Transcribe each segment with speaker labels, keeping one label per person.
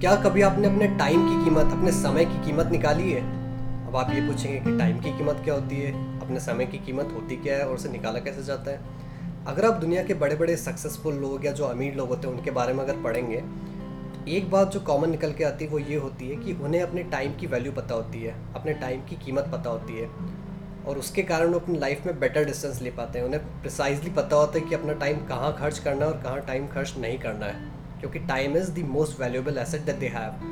Speaker 1: क्या कभी आपने अपने टाइम की कीमत, अपने समय की कीमत निकाली है? अब आप ये पूछेंगे कि टाइम की कीमत क्या होती है? अपने समय की कीमत होती क्या है और उसे निकाला कैसे जाता है? अगर आप दुनिया के बड़े बड़े सक्सेसफुल लोग या जो अमीर लोग होते हैं, उनके बारे में अगर पढ़ेंगे तो एक बात जो कॉमन निकल के आती है, वो ये होती है कि उन्हें अपने टाइम की वैल्यू पता होती है, अपने टाइम की कीमत पता होती है और उसके कारण वो अपनी लाइफ में बेटर डिस्टेंस ले पाते हैं। उन्हें प्रिसाइजली पता होता है कि अपना टाइम कहाँ खर्च करना है और कहाँ टाइम खर्च नहीं करना है। क्योंकि time is the most valuable asset that they have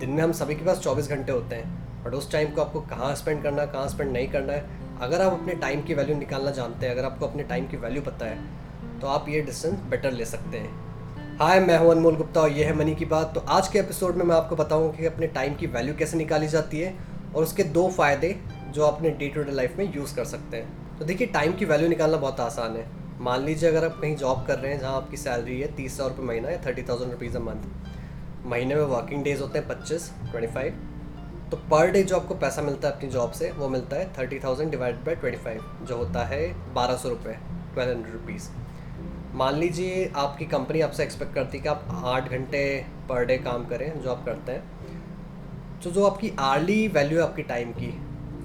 Speaker 1: दिन में हम सभी के पास चौबीस घंटे होते हैं बट उस टाइम को आपको कहाँ स्पेंड करना है, कहाँ स्पेंड नहीं करना है, अगर आप अपने टाइम की वैल्यू निकालना जानते हैं, अगर आपको अपने टाइम की वैल्यू पता है तो आप ये डिस्टेंस बेटर ले सकते हैं। हाय मैं हूँ अनमोल गुप्ता और ये है मनी की बात। तो आज के एपिसोड में मैं आपको बताऊँगा कि अपने टाइम की वैल्यू कैसे निकाली जाती है और उसके दो फ़ायदे जो अपने डे टू डे लाइफ में यूज़ कर सकते हैं। तो देखिए टाइम की वैल्यू निकालना बहुत आसान है। मान लीजिए अगर आप कहीं जॉब कर रहे हैं जहाँ आपकी सैलरी है तीस हज़ार रुपये महीना या thirty thousand rupees a month महीने में वर्किंग डेज़ होते हैं पच्चीस ट्वेंटी फाइव तो पर डे जो आपको पैसा मिलता है अपनी जॉब से, वो मिलता है thirty thousand divide by twenty five जो होता है बारह सौ रुपये ट्वेल्व हंड्रेड रुपीज़ मान लीजिए आपकी कंपनी आपसे एक्सपेक्ट करती है कि आप आठ घंटे पर डे काम करें जो आप करते हैं तो जो आपकी आर्ली वैल्यू है आपकी टाइम की,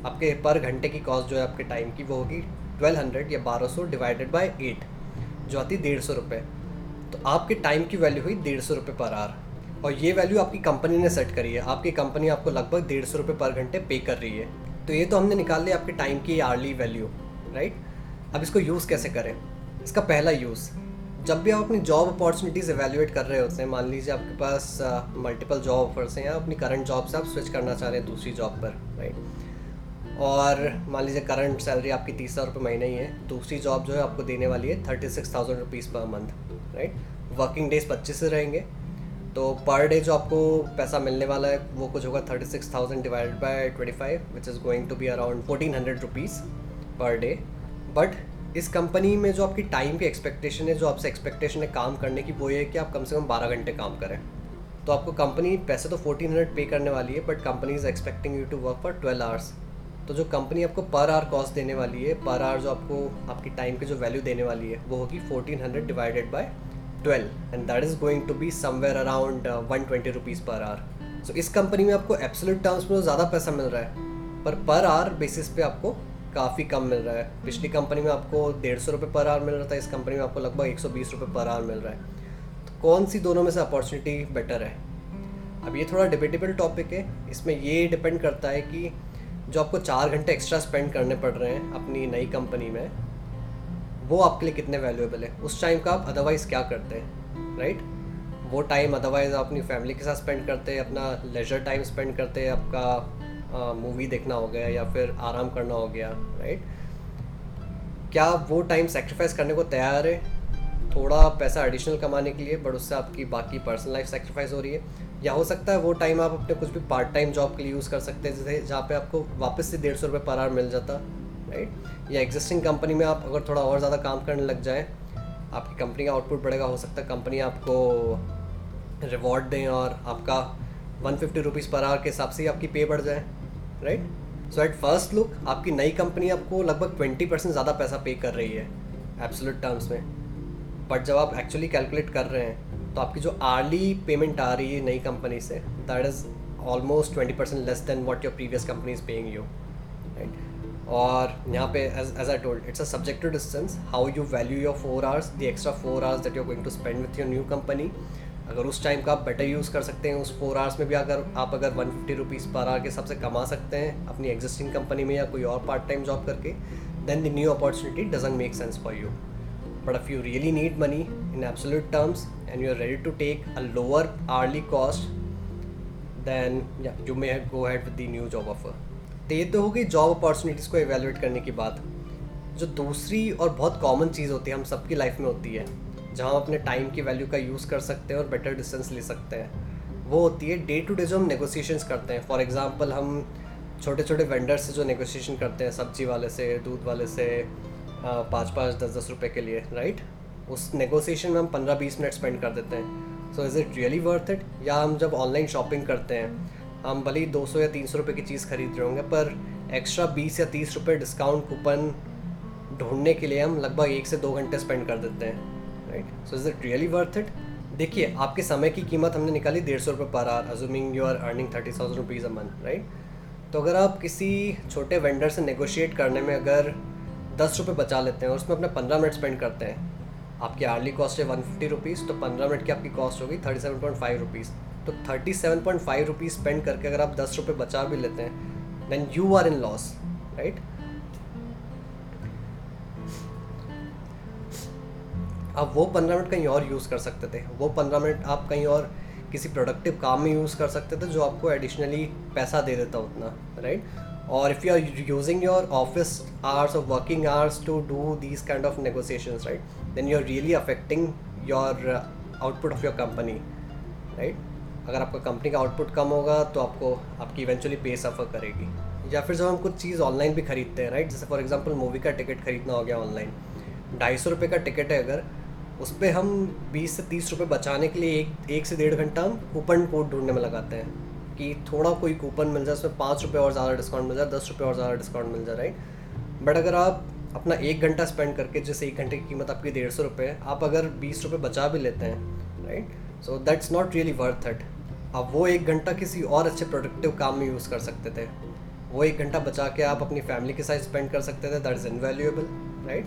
Speaker 1: आपके पर घंटे की कॉस्ट जो है आपके टाइम की, वो होगी ट्वेल्व हंड्रेड या बारह सौ डिवाइडेड बाई एट जो आती डेढ़ सौ रुपये तो आपके टाइम की वैल्यू हुई डेढ़ सौ रुपये पर आर और ये वैल्यू आपकी कंपनी ने सेट करी है। आपकी कंपनी आपको लगभग डेढ़ सौ रुपये पर घंटे पे कर रही है। तो ये तो हमने निकाल लिया आपके टाइम की आर्ली वैल्यू राइट अब इसको यूज़ कैसे करें? इसका पहला यूज़ जब भी आप अपनी जॉब अपॉर्चुनिटीज़ एवेल्यूएट कर रहे होते हैं, मान लीजिए आपके पास मल्टीपल जॉब ऑफर्स हैं या अपनी करंट जॉब से आप स्विच करना चाह रहे हैं दूसरी जॉब पर राइट और मान लीजिए करंट सैलरी आपकी तीस हज़ार रुपये महीने ही है, दूसरी जॉब जो है आपको देने वाली है thirty six thousand rupees per month right working days पच्चीस से रहेंगे। तो पर डे जो आपको पैसा मिलने वाला है, वो कुछ होगा thirty six thousand divide by twenty five which is going to be around fourteen hundred rupees per day but इस कंपनी में जो आपकी टाइम की एक्सपेक्टेशन है, जो आपसे एक्सपेक्टेशन है काम करने की, वो ये है कि आप कम से कम बारह घंटे काम करें। तो आपको कंपनी पैसे तो फोर्टीन हंड्रेड पे करने वाली है but company is expecting you to work for twelve hours तो जो कंपनी आपको पर आवर कॉस्ट देने वाली है, पर आवर जो आपको, आपकी टाइम की जो वैल्यू देने वाली है, वो होगी fourteen hundred divided by twelve and that is going to be somewhere around one twenty rupees per hour so इस कंपनी में आपको एब्सोल्यूट टर्म्स में तो ज़्यादा पैसा मिल रहा है, पर पर आवर बेसिस पे आपको काफ़ी कम मिल रहा है। पिछली कंपनी में आपको डेढ़ सौ रुपये पर आवर मिल रहा था, इस कंपनी में आपको लगभग एक सौ बीस रुपये पर आवर मिल रहा है। तो कौन सी दोनों में से अपॉर्चुनिटी बेटर है? अब ये थोड़ा डिबेटेबल टॉपिक है, इसमें ये डिपेंड करता है कि जो आपको चार घंटे एक्स्ट्रा स्पेंड करने पड़ रहे हैं अपनी नई कंपनी में, वो आपके लिए कितने वैल्यूएबल है? उस टाइम का आप अदरवाइज़ क्या करते हैं? राइट वो टाइम अदरवाइज़ आप अपनी फैमिली के साथ स्पेंड करते हैं, अपना लेजर टाइम स्पेंड करते हैं, आपका मूवी देखना हो गया या फिर आराम करना हो गया राइट क्या वो टाइम सेक्रीफाइस करने को तैयार है? थोड़ा पैसा एडिशनल कमाने के लिए बट उससे आपकी बाकी पर्सनल लाइफ सेक्रीफाइस हो रही है। या हो सकता है वो टाइम आप अपने कुछ भी पार्ट टाइम जॉब के लिए यूज़ कर सकते हैं, जैसे जहाँ पे आपको वापस से डेढ़ सौ रुपये पर आवर मिल जाता राइट या एग्जिस्टिंग कंपनी में आप अगर थोड़ा और ज़्यादा काम करने लग जाए, आपकी कंपनी का आउटपुट बढ़ेगा, हो सकता है कंपनी आपको रिवॉर्ड दें और आपका one fifty rupees per hour के हिसाब से ही आपकी पे बढ़ जाए right so at first look आपकी नई कंपनी आपको लगभग ट्वेंटी परसेंट ज़्यादा पैसा पे कर रही है एब्सोल्यूट टर्म्स में। बट जब आप एक्चुअली कैलकुलेट कर रहे हैं तो आपकी जो आर्ली पेमेंट आ रही है नई कंपनी से that is almost twenty percent less than what your previous company is paying you right और यहाँ पे as I told it's a subjective distance how you value your four hours the extra four hours that you going to spend with your new company अगर उस time का आप better use कर सकते हैं, उस फोर आवर्स में भी अगर आप अगर one fifty rupees per hour के सबसे कमा सकते हैं अपनी एग्जिस्टिंग कंपनी में या कोई और पार्ट टाइम जॉब करके then the new opportunity doesn't make sense for you But if you really need money in absolute terms and you're ready to take a lower hourly cost, then yeah, you may go ahead with the new job offer. तो ये तो हो गई job opportunities को evaluate करने की बात जो दूसरी और बहुत कॉमन चीज़ होती है हम सबकी लाइफ में होती है जहाँ हम अपने टाइम की वैल्यू का यूज़ कर सकते हैं और बेटर डिस्टेंस ले सकते हैं वो होती है डे टू डे जो हम नेगोशिएशंस करते हैं फॉर एग्जांपल हम छोटे छोटे वेंडर्स से जो नेगोशिएशन करते हैं सब्ज़ी वाले से दूध वाले से पाँच पाँच दस दस रुपये के लिए राइट उस नेगोशिएशन में हम पंद्रह बीस मिनट स्पेंड कर देते हैं। So is it really worth it या हम जब ऑनलाइन शॉपिंग करते हैं, हम भले दो सौ या तीन सौ रुपये की चीज़ खरीद रहे होंगे, पर एक्स्ट्रा बीस या तीस रुपये डिस्काउंट कूपन ढूँढने के लिए हम लगभग एक से दो घंटे स्पेंड कर देते हैं right so is it really worth it देखिए, आपके समय की कीमत हमने निकाली डेढ़ सौ रुपये per hour assuming you are earning thirty thousand rupees a month right तो अगर आप किसी छोटे वेंडर से नेगोशिएट करने में अगर दस रुपये बचा लेते हैं और उसमें अपने पंद्रह मिनट स्पेंड करते हैं। आपकी आर्ली कॉस्ट है वन फिफ्टी रुपीज़ तो पंद्रह मिनट की आपकी कॉस्ट होगी thirty seven point five rupees तो thirty seven point five rupees spend करके अगर आप दस रुपये बचा भी लेते हैं then you are in loss right आप वो पंद्रह मिनट कहीं और यूज़ कर सकते थे। वो पंद्रह मिनट आप कहीं और किसी प्रोडक्टिव काम में यूज़ कर सकते थे जो आपको एडिशनली पैसा दे देता उतना राइट और if you are using your office hours और working hours to do these kind of negotiations right then you are really affecting your output of your company right अगर आपका कंपनी का आउटपुट कम होगा तो आपको, आपकी इवेंचुअली पे सफ़र करेगी। या फिर जब हम कुछ चीज़ ऑनलाइन भी खरीदते हैं राइट जैसे फॉर एग्जांपल मूवी का टिकट खरीदना हो गया ऑनलाइन ढाई सौ रुपये का टिकट है अगर, उस पर हम बीस से तीस रुपये बचाने के लिए एक एक से डेढ़ घंटा हम कूपन कोड ढूँढने में लगाते हैं। कि थोड़ा कोई कूपन मिल जाए, उसमें पाँच रुपये और ज़्यादा डिस्काउंट मिल जाए, दस रुपये और ज़्यादा डिस्काउंट मिल जाए राइट बट अगर आप अपना एक घंटा स्पेंड करके जैसे एक घंटे की कीमत आपकी डेढ़ सौ रुपये आप अगर बीस रुपये बचा भी लेते हैं right so that's not really worth it आप वो एक घंटा किसी और अच्छे प्रोडक्टिव काम में यूज़ कर सकते थे। वो एक घंटा बचा के आप अपनी फैमिली के साथ स्पेंड कर सकते थे दैट इज़ इनवैल्यूएबल राइट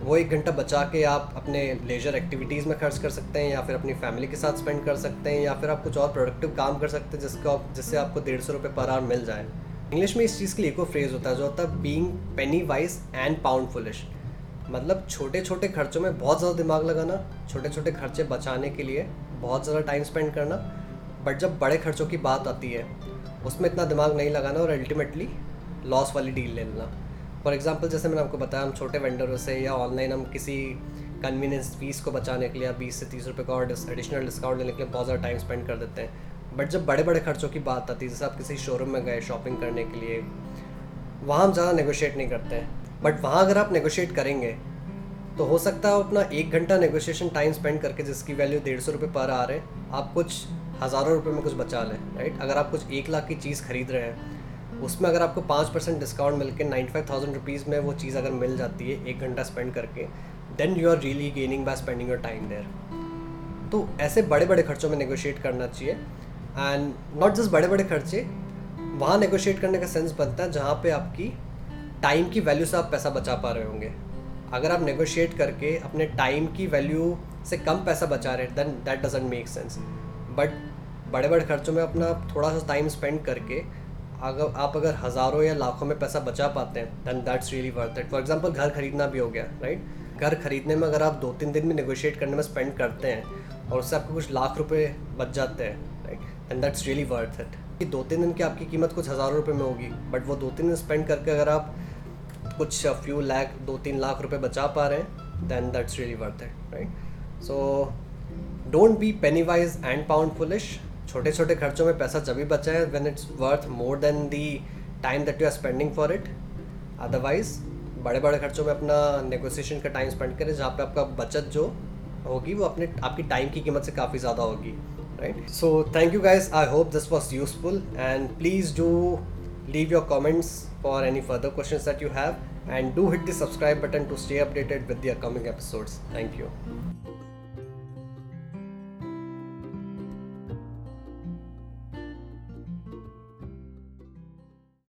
Speaker 1: वो एक घंटा बचा के आप अपने लेजर एक्टिविटीज़ में खर्च कर सकते हैं या फिर अपनी फैमिली के साथ स्पेंड कर सकते हैं या फिर आप कुछ और प्रोडक्टिव काम कर सकते हैं जिसको जिससे आपको डेढ़ सौ रुपये पर आवर मिल जाए। इंग्लिश में इस चीज़ के लिए एक फ्रेज़ होता है जो होता है being penny wise and pound foolish मतलब छोटे छोटे खर्चों में बहुत ज़्यादा दिमाग लगाना छोटे छोटे खर्चे बचाने के लिए बहुत ज़्यादा टाइम स्पेंड करना। बट जब बड़े खर्चों की बात आती है, उसमें इतना दिमाग नहीं लगाना और अल्टीमेटली लॉस वाली डील ले लेना। फॉर एग्ज़ाम्पल जैसे मैंने आपको बताया, हम छोटे वेंडरों से या ऑनलाइन हम किसी कन्वीनियंस फ़ीस को बचाने के लिए या बीस से तीस रुपये का और एडिशनल डिस्काउंट लेने के लिए बहुत ज़्यादा टाइम स्पेंड कर देते हैं। बट जब बड़े बड़े खर्चों की बात आती है, जैसे आप किसी शोरूम में गए शॉपिंग करने के लिए, वहाँ हम ज़्यादा नेगोशिएट नहीं करते हैं। बट वहाँ अगर आप नेगोशिएट करेंगे तो हो सकता है अपना एक घंटा नेगोशिएशन टाइम स्पेंड करके जिसकी वैल्यू डेढ़ सौ रुपये पर आ रहे हैं आप कुछ हज़ारों रुपये में कुछ बचा लें राइट अगर आप कुछ एक लाख की चीज़ खरीद रहे हैं उसमें अगर आपको पाँच परसेंट डिस्काउंट मिल के नाइन्टी फाइव थाउज़ेंड रुपीज़ में वो चीज़ अगर मिल जाती है, एक घंटा स्पेंड करके then you are really gaining by spending your time there तो ऐसे बड़े बड़े खर्चों में नेगोशिएट करना चाहिए एंड नॉट जस्ट बड़े बड़े खर्चे, वहाँ नेगोशिएट करने का सेंस बनता है जहाँ पे आपकी टाइम की वैल्यू से आप पैसा बचा पा रहे होंगे। अगर आप नेगोशिएट करके अपने टाइम की वैल्यू से कम पैसा बचा रहे then that doesn't make sense but बड़े बड़े खर्चों में अपना थोड़ा सा टाइम स्पेंड करके अगर, आप अगर हज़ारों या लाखों में पैसा बचा पाते हैं then that's really worth it for example घर खरीदना भी हो गया राइट घर खरीदने में अगर आप दो तीन दिन भी नेगोशिएट करने में स्पेंड करते हैं, और उससे आपको कुछ लाख रुपए बच जाते हैं right then that's really worth it कि दो तीन दिन की आपकी कीमत कुछ हज़ारों रुपये में होगी बट वो दो तीन दिन स्पेंड करके अगर आप कुछ फ्यू लाख दो तीन लाख रुपये बचा पा रहे हैं then that's really worth it right so don't be pennywise and pound foolish छोटे छोटे खर्चों में पैसा जब भी बचा है when it's worth more than the time that you are spending for it otherwise बड़े बड़े खर्चों में अपना नेगोशिएशन का टाइम स्पेंड करें, जहाँ पे आपका बचत जो होगी, वो अपने, आपकी टाइम की कीमत से काफ़ी ज़्यादा होगी right so thank you guys I hope this was useful and please do leave your comments for any further questions that you have and do hit the subscribe button to stay updated with the upcoming episodes. Thank you.